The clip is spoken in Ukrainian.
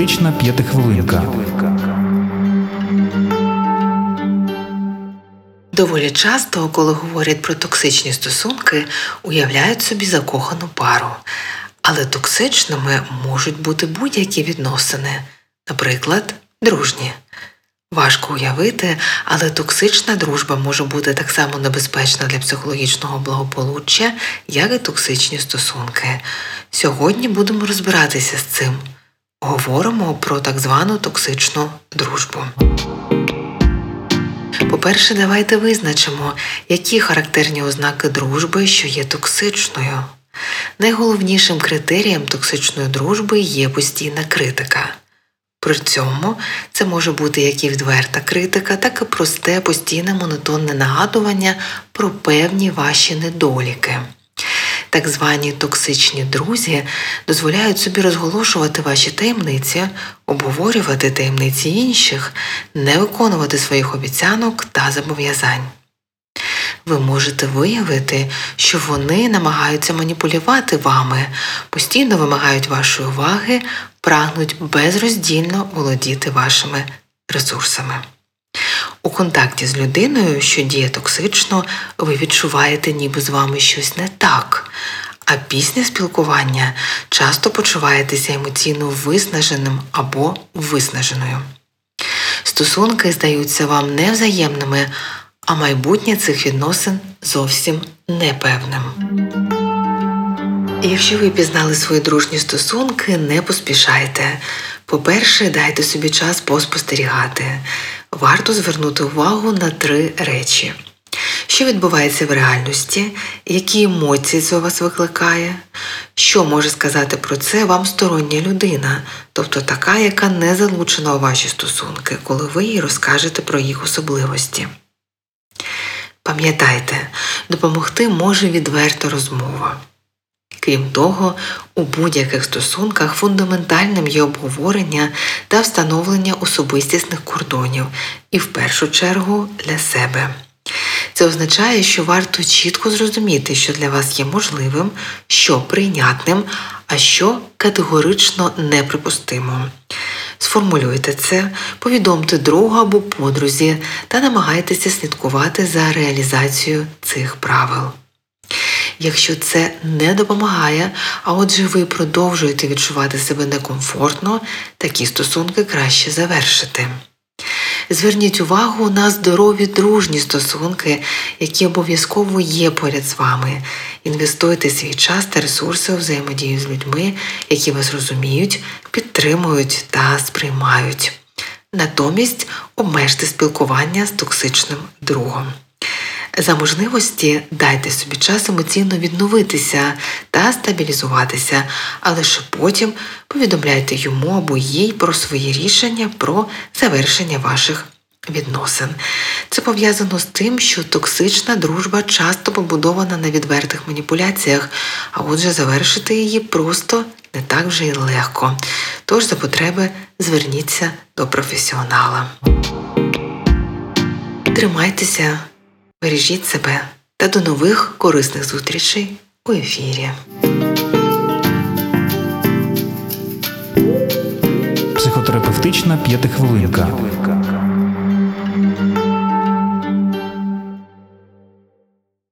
Психотерапевтична п'ятихвилинка. Доволі часто, коли говорять про токсичні стосунки, уявляють собі закохану пару. Але токсичними можуть бути будь-які відносини, наприклад, дружні. Важко уявити, але токсична дружба може бути так само небезпечна для психологічного благополуччя, як і токсичні стосунки. Сьогодні будемо розбиратися з цим. Говоримо про так звану токсичну дружбу. По-перше, давайте визначимо, які характерні ознаки дружби, що є токсичною. Найголовнішим критерієм токсичної дружби є постійна критика. При цьому це може бути як і відверта критика, так і просте постійне монотонне нагадування про певні ваші недоліки. Так звані токсичні друзі дозволяють собі розголошувати ваші таємниці, обговорювати таємниці інших, не виконувати своїх обіцянок та зобов'язань. Ви можете виявити, що вони намагаються маніпулювати вами, постійно вимагають вашої уваги, прагнуть безроздільно володіти вашими ресурсами. У контакті з людиною, що діє токсично, ви відчуваєте, ніби з вами щось не так. А після спілкування часто почуваєтеся емоційно виснаженим або виснаженою. Стосунки здаються вам невзаємними, а майбутнє цих відносин зовсім непевним. Якщо ви пізнали свої дружні стосунки, не поспішайте. По-перше, дайте собі час поспостерігати. Варто звернути увагу на три речі: що відбувається в реальності, які емоції це у вас викликає, що може сказати про це вам стороння людина, тобто така, яка не залучена у ваші стосунки, коли ви їй розкажете про їх особливості. Пам'ятайте, допомогти може відверта розмова. Крім того, у будь-яких стосунках фундаментальним є обговорення та встановлення особистісних кордонів, і в першу чергу для себе. Це означає, що варто чітко зрозуміти, що для вас є можливим, що прийнятним, а що категорично неприпустимим. Сформулюйте це, повідомте другу або подрузі та намагайтеся слідкувати за реалізацією цих правил. Якщо це не допомагає, а отже ви продовжуєте відчувати себе некомфортно, такі стосунки краще завершити. Зверніть увагу на здорові дружні стосунки, які обов'язково є поряд з вами. Інвестуйте свій час та ресурси у взаємодію з людьми, які вас розуміють, підтримують та сприймають. Натомість обмежте спілкування з токсичним другом. За можливості дайте собі час емоційно відновитися та стабілізуватися, а лише потім повідомляйте йому або їй про свої рішення про завершення ваших відносин. Це пов'язано з тим, що токсична дружба часто побудована на відвертих маніпуляціях, а отже, завершити її просто не так вже й легко. Тож за потреби зверніться до професіонала. Тримайтеся. Бережіть себе та до нових корисних зустрічей у ефірі. Психотерапевтична п'ятихвилинка.